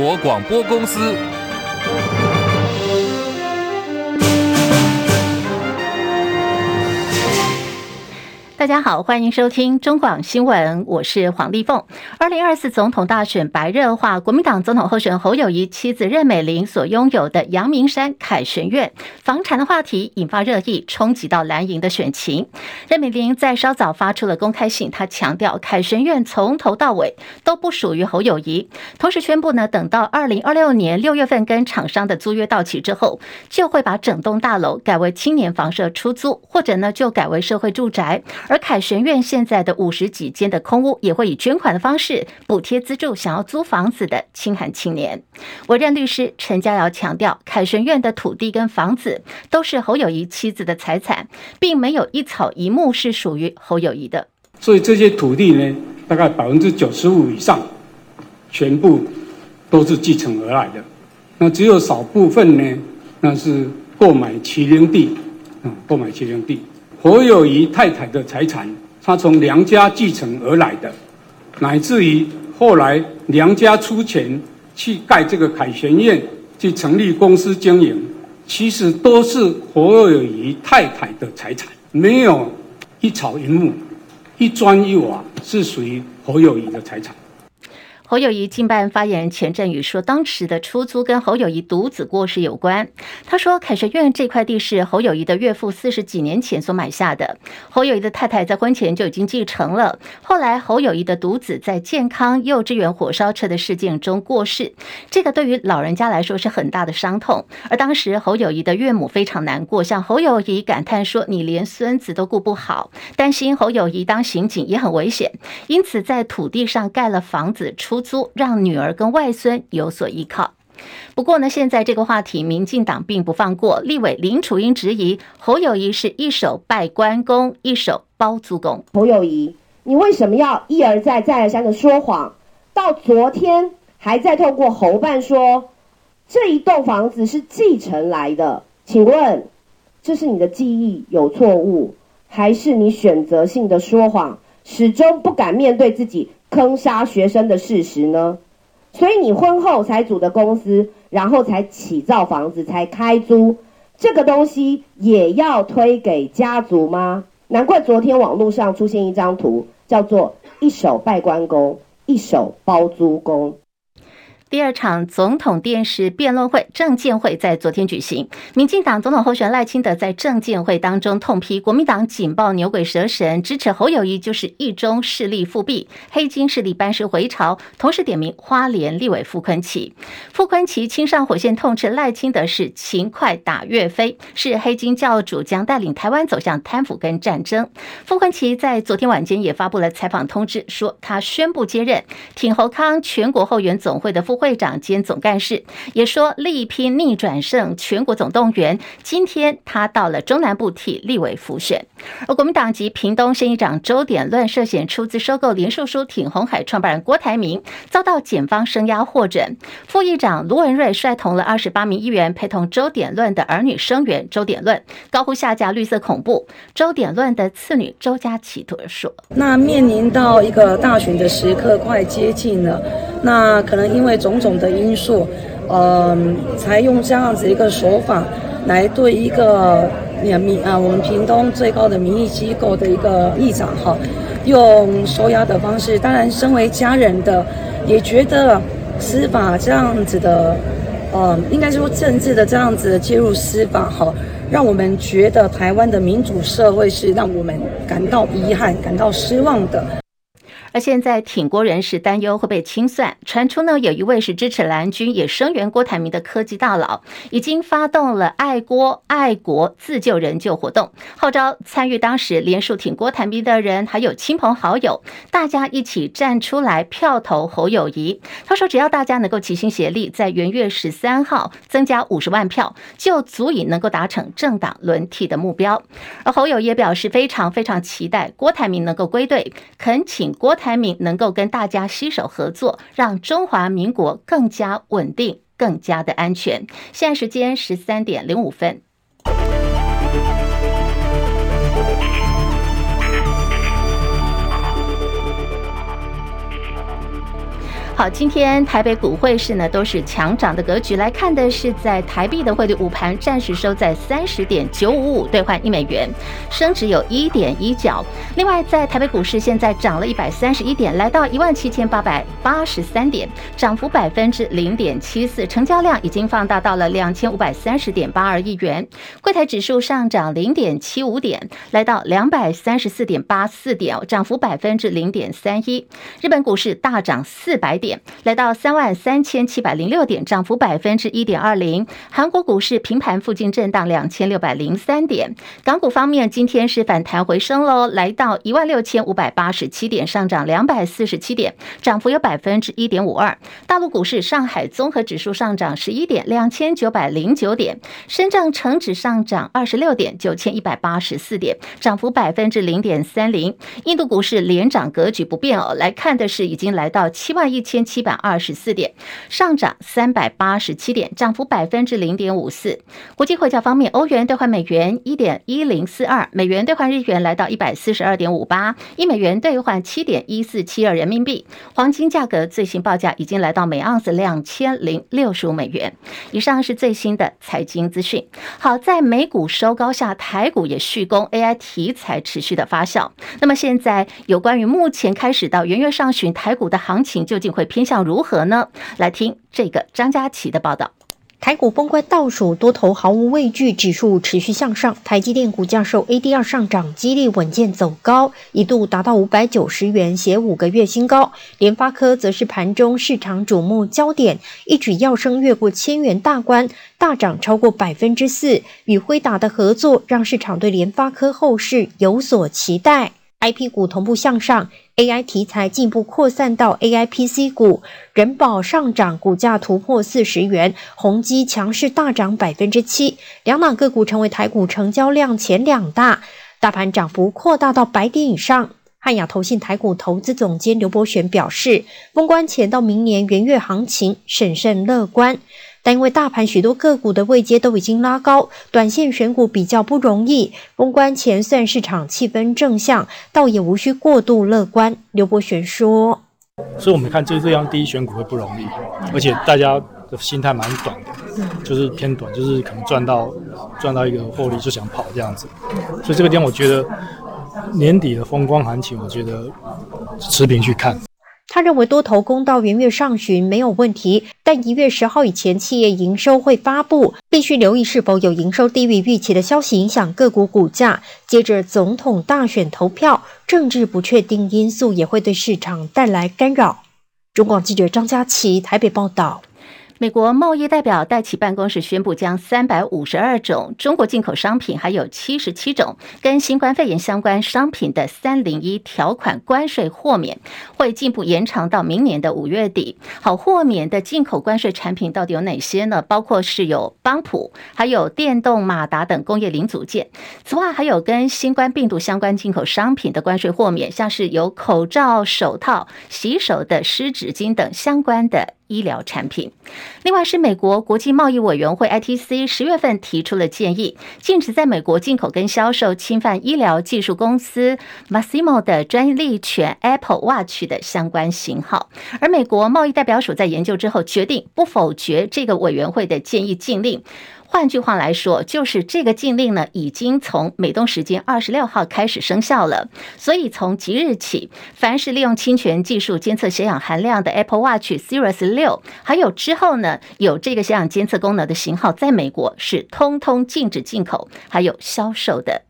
国广播公司。大家好，欢迎收听中广新闻，我是黄丽凤。二零二四总统大选白热化，国民党总统候选人侯友谊妻子任美玲所拥有的阳明山凯旋苑房产的话题引发热议，冲击到蓝营的选情。任美玲在稍早发出了公开信，她强调凯旋苑从头到尾都不属于侯友谊，同时宣布呢，等到二零二六年六月份跟厂商的租约到期之后，就会把整栋大楼改为青年房舍出租，或者呢就改为社会住宅。而凯旋苑现在的五十几间的空屋，也会以捐款的方式补贴资助想要租房子的清寒青年。我任律师陈家尧强调，凯旋苑的土地跟房子都是侯友谊妻子的财产，并没有一草一木是属于侯友谊的。所以这些土地呢，大概百分之九十五以上，全部都是继承而来的。那只有少部分呢，那是购买麒麟地，嗯，购买麒麟地。侯友谊太太的财产，他从娘家继承而来的，乃至于后来娘家出钱去盖这个凯旋苑，去成立公司经营，其实都是侯友谊太太的财产，没有一草一木、一砖一瓦是属于侯友谊的财产。侯友谊经办发言人钱振宇说，当时的出租跟侯友谊独子过世有关。他说，凯旋苑这块地是侯友谊的岳父四十几年前所买下的，侯友谊的太太在婚前就已经继承了。后来侯友谊的独子在健康幼稚园火烧车的事件中过世，这个对于老人家来说是很大的伤痛。而当时侯友谊的岳母非常难过，向侯友谊感叹说：“你连孙子都顾不好，担心侯友谊当刑警也很危险，因此在土地上盖了房子出。”租让女儿跟外孙有所依靠。不过呢，现在这个话题，民进党并不放过。立委林楚英质疑侯友谊是一手拜关公，一手包租公。侯友谊，你为什么要一而再、再而三的说谎？到昨天还在透过侯办说这一栋房子是继承来的，请问这是你的记忆有错误，还是你选择性的说谎，始终不敢面对自己？坑杀学生的事实呢？所以你婚后才组的公司，然后才起造房子，才开租，这个东西也要推给家族吗？难怪昨天网络上出现一张图，叫做“一手拜关公，一手包租公”。第二场总统电视辩论会政见会在昨天举行，民进党总统候选赖清德在政见会当中痛批国民党警报牛鬼蛇神，支持侯友谊就是一中势力复辟，黑金势力班师回朝，同时点名花莲立委傅昆萁，傅昆萁亲上火线痛斥赖清德是勤快打岳飞，是黑金教主将带领台湾走向贪腐跟战争。傅昆萁在昨天晚间也发布了采访通知，说他宣布接任挺侯康全国后援总会的副。会长兼总干事也说，力拼逆转胜全国总动员。今天他到了中南部替立委辅选。而国民党籍屏东县议长周点论涉嫌出资收购连胜书挺红海创办人郭台铭，遭到检方声押获准。副议长卢文瑞率同了二十八名议员陪同周点论的儿女声援周点论，高呼下架绿色恐怖。周点论的次女周家启突说：“那面临到一个大选的时刻快接近了，那可能因为总。”种种的因素，嗯，才用这样子一个手法来对一个民啊，我们屏东最高的民意机构的一个议长哈，用收押的方式。当然，身为家人的也觉得司法这样子的，嗯，应该说政治的这样子的介入司法哈，让我们觉得台湾的民主社会是让我们感到遗憾、感到失望的。而现在挺郭人士担忧会被清算，传出呢有一位是支持蓝军也声援郭台铭的科技大佬，已经发动了爱郭爱国自救人救活动，号召参与当时连署挺郭台铭的人，还有亲朋好友，大家一起站出来票投侯友谊。他说，只要大家能够齐心协力，在元月十三号增加五十万票，就足以能够达成政党轮替的目标。而侯友也表示非常非常期待郭台铭能够归队，恳请郭。台铭能够跟大家携手合作，让中华民国更加稳定、更加的安全。现在时间十三点零五分。好，今天台北股汇市呢都是强涨的格局，来看的是在台币的汇率，午盘暂时收在三十点九五五兑换一美元，升值有一点一角。另外，在台北股市现在涨了一百三十一点，来到一万七千八百八十三点，涨幅百分之零点七四，成交量已经放大到了两千五百三十点八二亿元。柜台指数上涨零点七五点，来到两百三十四点八四点，涨幅百分之零点三一。日本股市大涨四百点。来到三万三千七百零六点，涨幅百分之一点二零。韩国股市平盘附近震荡两千六百零三点。港股方面，今天是反弹回升喽，来到一万六千五百八十七点，上涨两百四十七点，涨幅有百分之一点五二。大陆股市，上海综合指数上涨十一点，两千九百零九点。深圳成指上涨二十六点，九千一百八十四点，涨幅百分之零点三零。印度股市连涨格局不变哦，来看的是已经来到七万一千。七百二十四点，上涨三百八十七点，涨幅百分之零点五四。国际汇价方面，欧元兑换美元一点一零四二，美元兑换日元来到一百四十二点五八，一美元兑换七点一四七二人民币。黄金价格最新报价已经来到每盎司两千零六十五美元。以上是最新的财经资讯。好，在美股收高下，台股也续攻，AI 题材持续的发酵。那么现在有关于目前开始到元月上旬台股的行情究竟会偏向如何呢？来听这个张佳琪的报道。台股封关倒数，多头毫无畏惧，指数持续向上。台积电股价受 ADR 上涨激励，稳健走高，一度达到五百九十元，写五个月新高。联发科则是盘中市场瞩目焦点，一举要升越过千元大关，大涨超过百分之四。与辉达的合作，让市场对联发科后市有所期待。IP 股同步向上，AI 题材进一步扩散到 AI PC 股，人保上涨，股价突破四十元，宏基强势大涨百分之七，两档个股成为台股成交量前两大，大盘涨幅扩大到百点以上。汉雅投信台股投资总监刘伯玄表示，封关前到明年元月行情审慎乐观。但因为大盘许多个股的位阶都已经拉高，短线选股比较不容易。封关前算市场气氛正向，倒也无需过度乐观。刘伯玄说：“所以我们看这这样第一选股会不容易，而且大家的心态蛮短的，就是偏短，就是可能赚到赚到一个获利就想跑这样子。所以这个点我觉得年底的风光行情，我觉得持平去看。”他认为多头攻到元月上旬没有问题，但一月十号以前企业营收会发布，必须留意是否有营收低于预期的消息影响个股股价。接着总统大选投票，政治不确定因素也会对市场带来干扰。中广记者张佳琪台北报道。美国贸易代表戴琪办公室宣布，将三百五十二种中国进口商品，还有七十七种跟新冠肺炎相关商品的三零一条款关税豁免，会进一步延长到明年的五月底。好，豁免的进口关税产品到底有哪些呢？包括是有邦普，还有电动马达等工业零组件。此外，还有跟新冠病毒相关进口商品的关税豁免，像是有口罩、手套、洗手的湿纸巾等相关的。医疗产品。另外是美国国际贸易委员会 （ITC） 十月份提出了建议，禁止在美国进口跟销售侵犯医疗技术公司 Masimo 的专利权 Apple Watch 的相关型号。而美国贸易代表署在研究之后，决定不否决这个委员会的建议禁令。换句话来说，就是这个禁令呢，已经从美东时间二十六号开始生效了。所以从即日起，凡是利用侵权技术监测血氧含量的 Apple Watch Series 六，还有之后呢，有这个血氧监测功能的型号，在美国是通通禁止进口，还有销售的。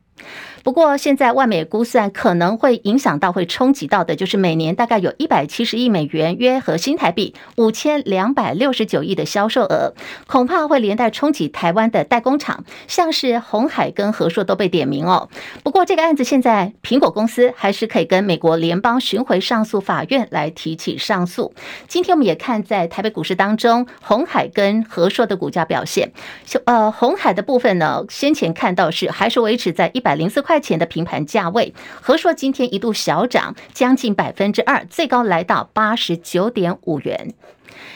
不过，现在外媒估算可能会影响到、会冲击到的，就是每年大概有一百七十亿美元，约合新台币五千两百六十九亿的销售额，恐怕会连带冲击台湾的代工厂，像是红海跟和硕都被点名哦。不过，这个案子现在苹果公司还是可以跟美国联邦巡回上诉法院来提起上诉。今天我们也看在台北股市当中，红海跟和硕的股价表现，呃，红海的部分呢，先前看到是还是维持在一百零四块。块钱的平盘价位，和硕今天一度小涨将近百分之二，最高来到八十九点五元。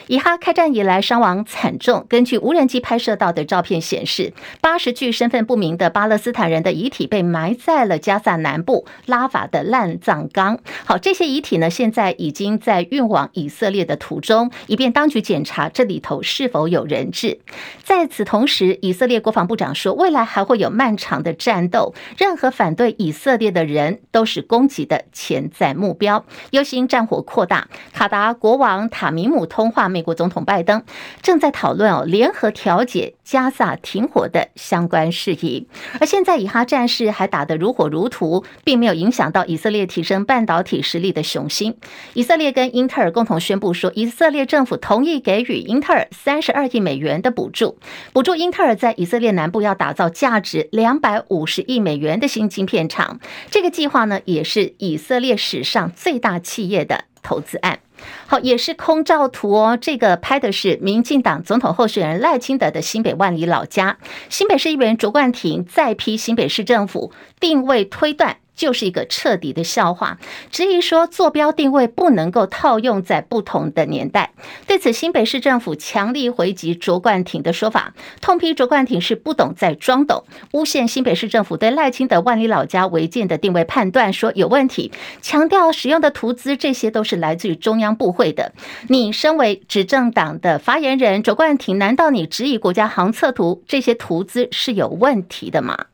以哈开战以来伤亡惨重，根据无人机拍摄到的照片显示，八十具身份不明的巴勒斯坦人的遗体被埋在了加萨南部拉法的乱葬岗。好，这些遗体呢，现在已经在运往以色列的途中，以便当局检查这里头是否有人质。在此同时，以色列国防部长说，未来还会有漫长的战斗，任何反对以色列的人都是攻击的潜在目标。忧心战火扩大，卡达国王塔米姆通通话。美国总统拜登正在讨论哦，联合调解加萨停火的相关事宜。而现在以哈战事还打得如火如荼，并没有影响到以色列提升半导体实力的雄心。以色列跟英特尔共同宣布说，以色列政府同意给予英特尔三十二亿美元的补助，补助英特尔在以色列南部要打造价值两百五十亿美元的新晶片厂。这个计划呢，也是以色列史上最大企业的投资案。好，也是空照图哦。这个拍的是民进党总统候选人赖清德的新北万里老家。新北市议员卓冠廷再批新北市政府定位推断。就是一个彻底的笑话，质疑说坐标定位不能够套用在不同的年代。对此，新北市政府强力回击卓冠廷的说法，痛批卓冠廷是不懂在装懂，诬陷新北市政府对赖清德万里老家违建的定位判断说有问题，强调使用的图资这些都是来自于中央部会的。你身为执政党的发言人卓冠廷，难道你质疑国家航测图这些图资是有问题的吗？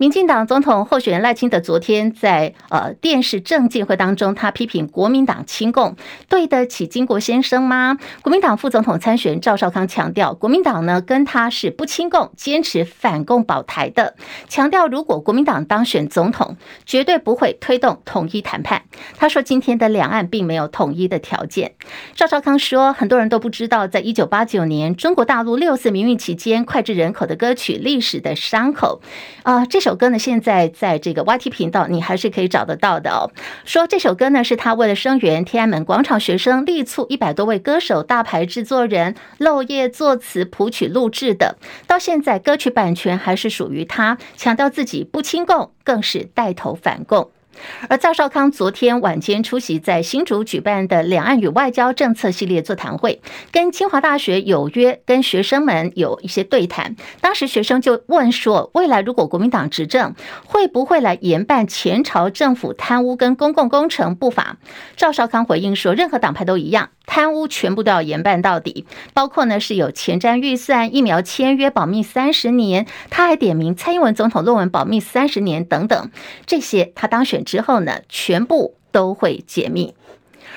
民进党总统候选人赖清德昨天在呃电视政见会当中，他批评国民党亲共，对得起经国先生吗？国民党副总统参选人赵少康强调，国民党呢跟他是不亲共，坚持反共保台的。强调如果国民党当选总统，绝对不会推动统一谈判。他说，今天的两岸并没有统一的条件。赵少康说，很多人都不知道，在一九八九年中国大陆六四民运期间脍炙人口的歌曲《历史的伤口》啊、这首。首歌呢，现在在这个 YT 频道，你还是可以找得到的哦。说这首歌呢，是他为了声援天安门广场学生，力促一百多位歌手、大牌制作人漏夜作词谱曲录制的。到现在，歌曲版权还是属于他，强调自己不亲共，更是带头反共。而赵少康昨天晚间出席在新竹举办的两岸与外交政策系列座谈会，跟清华大学有约，跟学生们有一些对谈。当时学生就问说，未来如果国民党执政，会不会来严办前朝政府贪污跟公共工程不法？赵少康回应说，任何党派都一样。贪污全部都要严办到底，包括呢是有前瞻预算、疫苗签约保密三十年，他还点名蔡英文总统论文保密三十年等等，这些他当选之后呢，全部都会解密。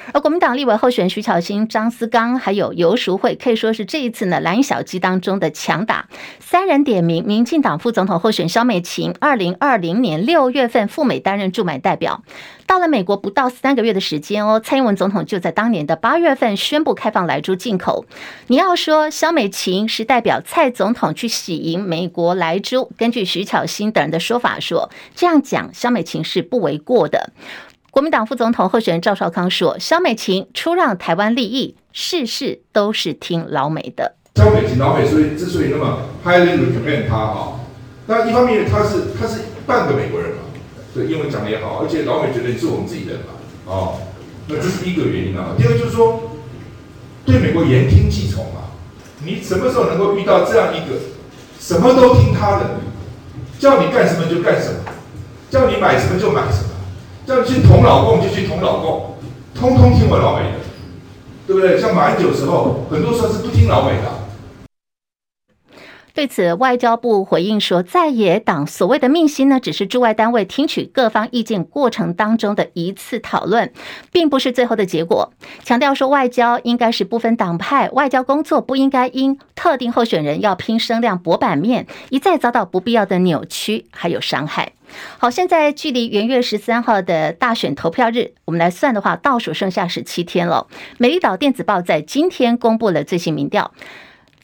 而国民党立委候选徐巧芯、张思刚还有游淑慧，可以说是这一次呢蓝小鸡当中的强打。三人点名，民进党副总统候选萧美琴，二零二零年六月份赴美担任驻美代表，到了美国不到三个月的时间哦，蔡英文总统就在当年的八月份宣布开放莱猪进口。你要说萧美琴是代表蔡总统去喜迎美国莱猪，根据徐巧芯等人的说法说，这样讲萧美琴是不为过的。国民党副总统候选人赵少康说：“萧美琴出让台湾利益，事事都是听老美的。”萧美琴老美所以之所以那么 highly recommend 他啊，那一方面他是他是半个美国人嘛，对英文讲的也好，而且老美觉得你是我们自己人嘛，哦，那这是第一个原因啊。第二就是说，对美国言听计从啊，你什么时候能够遇到这样一个什么都听他的，叫你干什么就干什么，叫你买什么就买什么。叫你去捅老共就去捅老共，通通听我老美的，对不对？像马英九时候，很多时候是不听老美的。对此，外交部回应说，在野党所谓的密心呢，只是驻外单位听取各方意见过程当中的一次讨论，并不是最后的结果。强调说，外交应该是不分党派，外交工作不应该因特定候选人要拼声量博版面，一再遭到不必要的扭曲还有伤害。好，现在距离元月十三号的大选投票日，我们来算的话，倒数剩下十七天了。美丽岛电子报在今天公布了最新民调，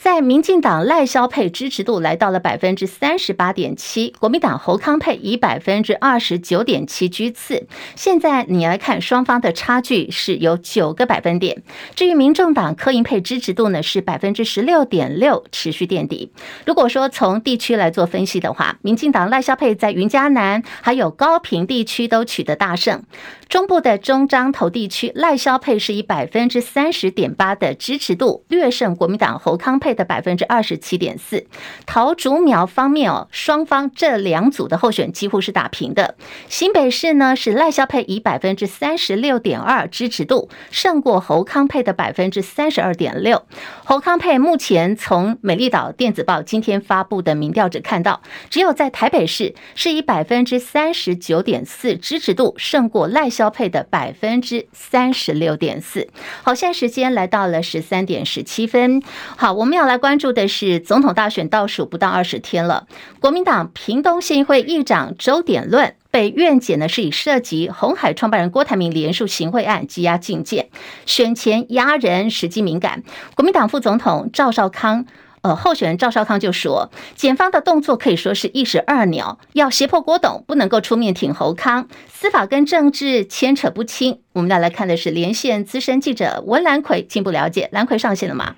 在民进党赖萧配支持度来到了百分之三十八点七，国民党侯康配以百分之二十九点七居次。现在你来看，双方的差距是有九个百分点。至于民众党柯银配支持度呢，是百分之十六点六，持续垫底。如果说从地区来做分析的话，民进党赖萧配在云嘉南还有高屏地区都取得大胜。中部的中彰投地区赖萧配是以百分之三十点八的支持度略胜国民党侯康配的百分之二十七点四。桃竹苗方面哦，双方这两组的候选几乎是打平的。新北市呢是赖萧配以百分之三十六点二支持度胜过侯康佩的百分之三十二点六。侯康佩目前从美丽岛电子报今天发布的民调只看到，只有在台北市是以百分之三十九点四支持度胜过赖萧。佩的百分之三十六点四。好，现在时间来到了十三点十七分。好，我们要要来关注的是总统大选倒数不到二十天了。国民党屏东县议会议长周点论被院检呢，是以涉及红海创办人郭台铭连署行贿案羁押禁见，选前压人时机敏感。国民党副总统赵少康。呃，候选人赵少康就说，检方的动作可以说是一石二鸟，要胁迫郭董，不能够出面挺侯康，司法跟政治牵扯不清。我们要来看的是连线资深记者温兰奎，进一步了解。兰葵上线了吗？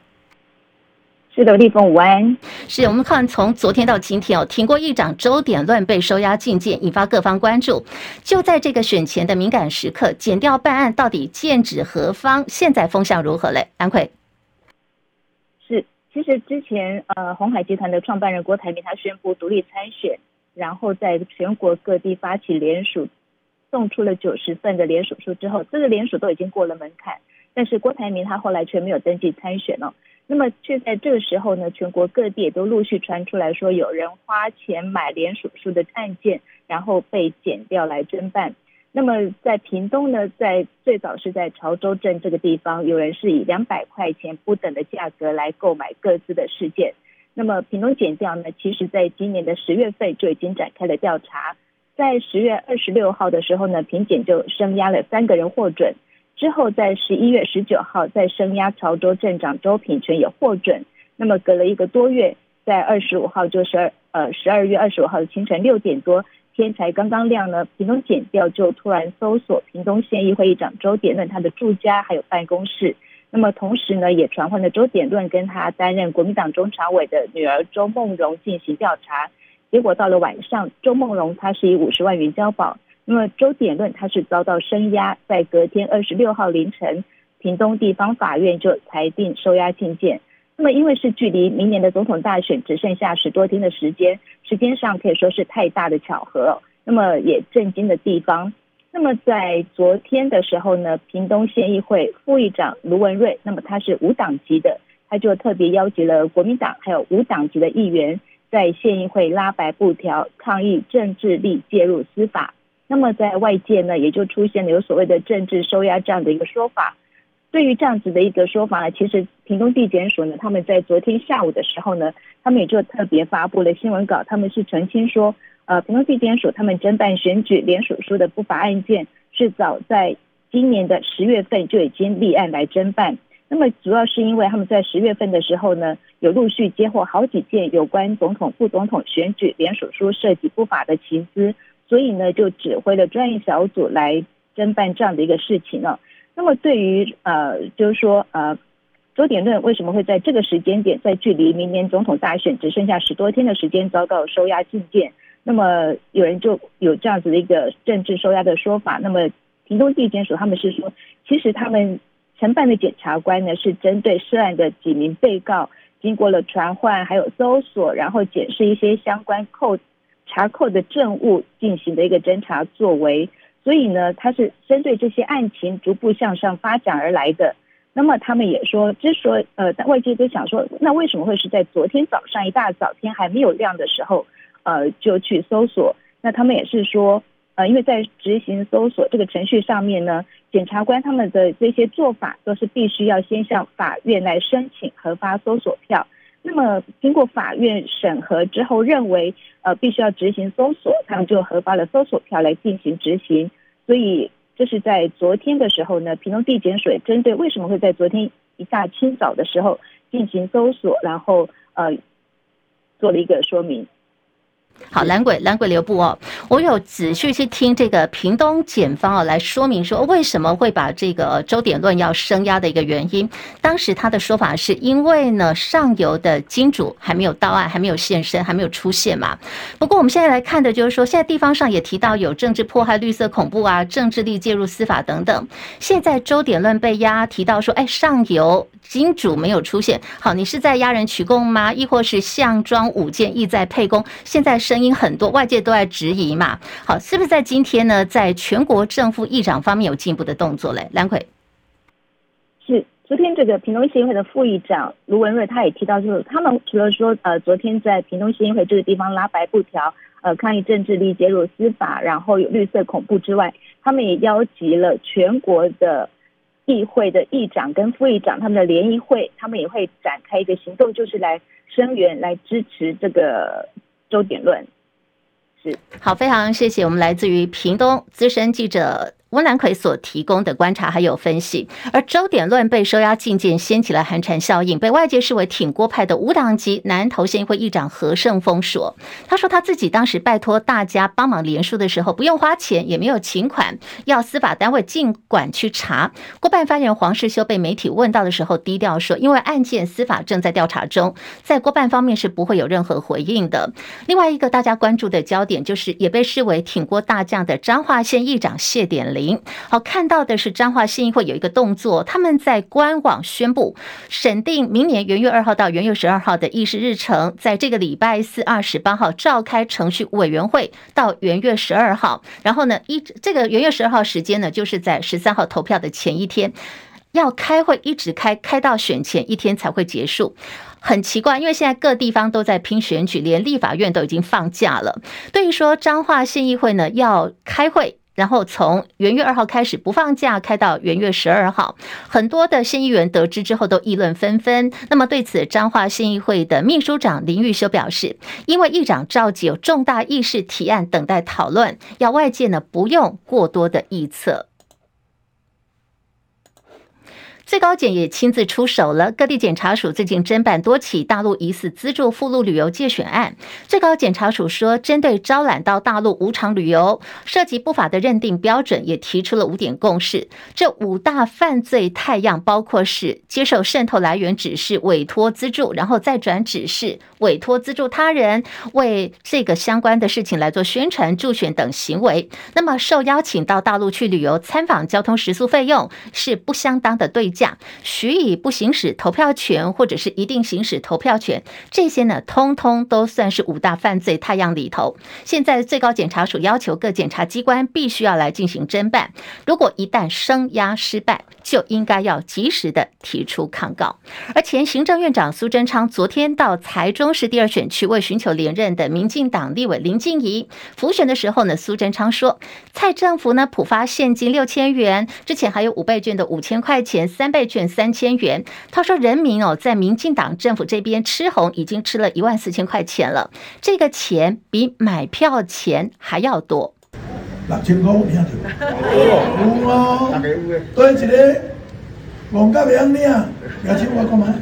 是的，立峰午安。是我们看从昨天到今天哦，挺过议长周点论被收押禁见，引发各方关注。就在这个选前的敏感时刻，检调办案到底剑指何方？现在风向如何嘞？安奎。是。其实之前，呃，鸿海集团的创办人郭台铭他宣布独立参选，然后在全国各地发起联署，送出了九十份的联署书之后，这个联署都已经过了门槛，但是郭台铭他后来却没有登记参选哦。那么却在这个时候呢，全国各地也都陆续传出来说，有人花钱买联署书的案件，然后被检调来侦办。那么在屏东呢，在最早是在潮州镇这个地方，有人是以两百块钱不等的价格来购买各自的事件。那么屏东检调呢，其实在今年的十月份就已经展开了调查，在十月二十六号的时候呢，屏检就声押了三个人获准，之后在十一月十九号再升压潮州镇长周品全也获准。那么隔了一个多月，在二十五号就是呃十二月二十五号的清晨六点多。天才刚刚亮呢，屏东检调就突然搜索屏东县议会议长周点论他的住家还有办公室，那么同时呢，也传唤了周点论跟他担任国民党中常委的女儿周梦蓉进行调查。结果到了晚上，周梦蓉他是以五十万元交保，那么周点论他是遭到声押，在隔天二十六号凌晨，屏东地方法院就裁定收押禁见。那么，因为是距离明年的总统大选只剩下十多天的时间，时间上可以说是太大的巧合。那么也震惊的地方，那么在昨天的时候呢，屏东县议会副议长卢文瑞，那么他是无党籍的，他就特别邀集了国民党还有无党籍的议员，在县议会拉白布条，抗议政治力介入司法。那么在外界呢，也就出现了有所谓的政治收押这样的一个说法。对于这样子的一个说法呢，其实屏东地检署呢，他们在昨天下午的时候呢，他们也就特别发布了新闻稿，他们是澄清说，呃，屏东地检署他们侦办选举联署书的不法案件，是早在今年的十月份就已经立案来侦办。那么主要是因为他们在十月份的时候呢，有陆续接获好几件有关总统、副总统选举联署书涉及不法的情资，所以呢，就指挥了专业小组来侦办这样的一个事情呢。那么对于呃，就是说呃，周点论为什么会在这个时间点，在距离明年总统大选只剩下十多天的时间遭到收押禁见？那么有人就有这样子的一个政治收押的说法。那么屏东地检署他们是说，其实他们承办的检察官呢，是针对涉案的几名被告，经过了传唤，还有搜索，然后检视一些相关扣查扣的证物进行的一个侦查作为。所以呢，他是针对这些案情逐步向上发展而来的。那么他们也说，之所以呃，外界都想说，那为什么会是在昨天早上一大早天还没有亮的时候，呃，就去搜索？那他们也是说，呃，因为在执行搜索这个程序上面呢，检察官他们的这些做法都是必须要先向法院来申请核发搜索票。那么经过法院审核之后，认为呃必须要执行搜索，他们就核发了搜索票来进行执行。所以这是在昨天的时候呢，平东地检署针对为什么会在昨天一大清早的时候进行搜索，然后呃做了一个说明。好，蓝鬼蓝鬼留步哦，我有仔细去听这个屏东检方哦来说明说为什么会把这个周点论要声押的一个原因。当时他的说法是因为呢上游的金主还没有到案，还没有现身，还没有出现嘛。不过我们现在来看的就是说，现在地方上也提到有政治迫害、绿色恐怖啊、政治力介入司法等等。现在周点论被压，提到说，哎，上游金主没有出现，好，你是在压人取供吗？亦或是项庄舞剑，意在沛公？现在。声音很多，外界都在质疑嘛。好，是不是在今天呢？在全国政府议长方面有进一步的动作嘞？蓝葵是昨天这个屏东县议会的副议长卢文瑞，他也提到，就是他们除了说呃，昨天在屏东县议会这个地方拉白布条，呃，抗议政治力介入司法，然后有绿色恐怖之外，他们也邀集了全国的议会的议长跟副议长，他们的联谊会，他们也会展开一个行动，就是来声援、来支持这个。周点论是好，非常谢谢我们来自于屏东资深记者。温兰葵所提供的观察还有分析，而周点论被收押禁见，掀起了寒蝉效应，被外界视为挺郭派的无党籍南投县议会议长何胜峰说：“他说他自己当时拜托大家帮忙联署的时候，不用花钱，也没有请款，要司法单位尽管去查。”郭办发言人黄世修被媒体问到的时候，低调说：“因为案件司法正在调查中，在郭办方面是不会有任何回应的。”另外一个大家关注的焦点，就是也被视为挺郭大将的彰化县议长谢典好，看到的是彰化县议会有一个动作，他们在官网宣布审定明年元月二号到元月十二号的议事日程，在这个礼拜四二十八号召开程序委员会，到元月十二号，然后呢，一这个元月十二号时间呢，就是在十三号投票的前一天要开会，一直开开到选前一天才会结束。很奇怪，因为现在各地方都在拼选举，连立法院都已经放假了。对于说彰化县议会呢要开会。然后从元月二号开始不放假，开到元月十二号，很多的县议员得知之后都议论纷纷。那么对此，彰化县议会的秘书长林玉修表示，因为议长召集有重大议事提案等待讨论，要外界呢不用过多的臆测。最高检也亲自出手了。各地检察署最近侦办多起大陆疑似资助赴陆旅游介选案。最高检察署说，针对招揽到大陆无偿旅游涉及不法的认定标准，也提出了五点共识。这五大犯罪态样包括是接受渗透来源指示、委托资助，然后再转指示、委托资助他人为这个相关的事情来做宣传助选等行为。那么受邀请到大陆去旅游参访，交通食宿费用是不相当的对许以不行使投票权，或者是一定行使投票权，这些呢，通通都算是五大犯罪太阳里头。现在最高检察署要求各检察机关必须要来进行侦办，如果一旦声押失败，就应该要及时的提出抗告。而前行政院长苏贞昌昨天到台中市第二选区为寻求连任的民进党立委林静怡辅选的时候呢，苏贞昌说，蔡政府呢普发现金六千元，之前还有五倍券的五千块钱三。倍券三千元，他说：“人民哦，在民进党政府这边吃红，已经吃了一万四千块钱了。这个钱比买票钱还要多。”六千块，听到？有哦，对一个王家明领六千块干嘛？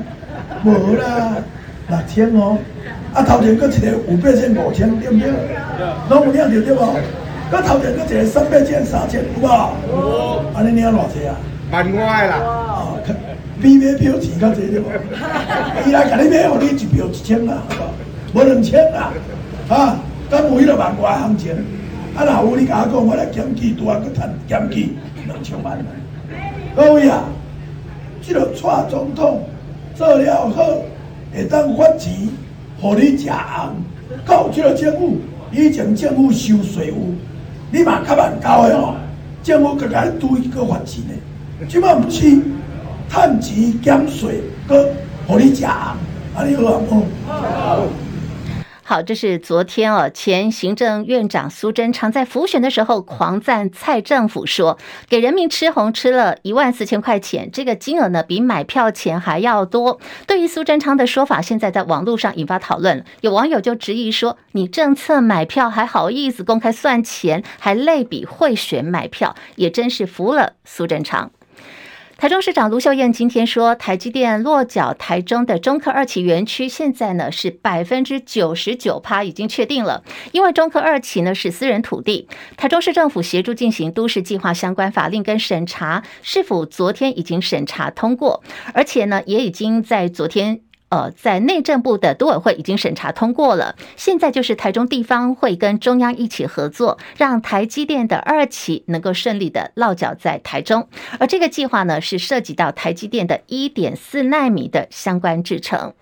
无啦，六千哦。啊，头前搁一个五倍券五千，对不对？拢有领到对头前搁一个三倍券三千，有无？有。安尼领偌济啊？万外啦！啊，比买票钱较济对无？伊来甲你买，互你一票一千啦，好无？无两千啦，啊，敢有迄个万外行情？啊，若有你甲我讲，我来检举，拄啊，佮趁检举两千万。各位啊，即个蔡总统做了好，会当发钱，互你食红。到即个政府，以前政府收税务，你嘛较万交的吼，政府佮甲你拄一个发钱的。即摆毋是趁钱减税，搁互你食，安尼好无？好，这是昨天哦，前行政院长苏贞昌在辅选的时候狂赞蔡政府说，给人民吃红吃了一万四千块钱，这个金额呢比买票钱还要多。对于苏贞昌的说法，现在在网络上引发讨论，有网友就质疑说，你政策买票还好意思公开算钱，还类比贿选买票，也真是服了苏贞昌。台中市长卢秀燕今天说，台积电落脚台中的中科二期园区，现在呢是百分之九十九趴已经确定了。因为中科二期呢是私人土地，台中市政府协助进行都市计划相关法令跟审查，是否昨天已经审查通过，而且呢也已经在昨天。呃，在内政部的都委会已经审查通过了，现在就是台中地方会跟中央一起合作，让台积电的二期能够顺利的落脚在台中，而这个计划呢，是涉及到台积电的一点四纳米的相关制程。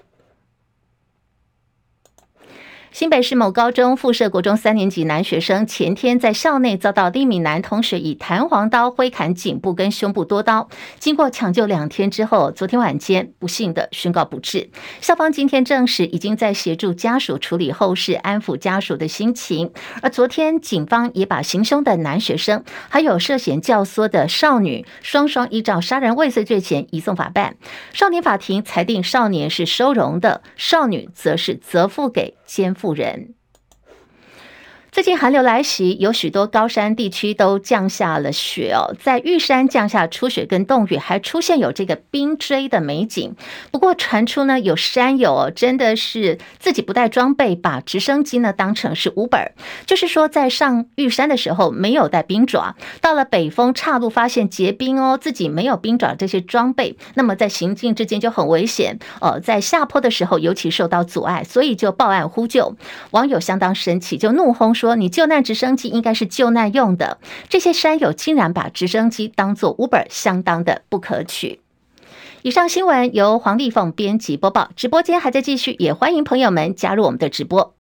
新北市某高中附设国中三年级男学生前天在校内遭到另一名男同学以弹簧刀挥砍颈部跟胸部多刀，经过抢救两天之后，昨天晚间不幸的宣告不治。校方今天证实已经在协助家属处理后事，安抚家属的心情。而昨天警方也把行凶的男学生还有涉嫌教唆的少女双双依照杀人未遂罪嫌移送法办。少年法庭裁定少年是收容的，少女则是责付给先富人。最近寒流来袭，有许多高山地区都降下了雪哦，在玉山降下初雪跟冻雨，还出现有这个冰锥的美景。不过传出呢，有山友，真的是自己不带装备，把直升机呢当成是 Uber，就是说在上玉山的时候没有带冰爪，到了北峰岔路发现结冰哦，自己没有冰爪这些装备，那么在行进之间就很危险哦，在下坡的时候尤其受到阻碍，所以就报案呼救。网友相当生气，就怒轰说。说你救难直升机应该是救难用的，这些山友竟然把直升机当做 Uber，相当的不可取。以上新闻由黄丽凤编辑播报，直播间还在继续，也欢迎朋友们加入我们的直播。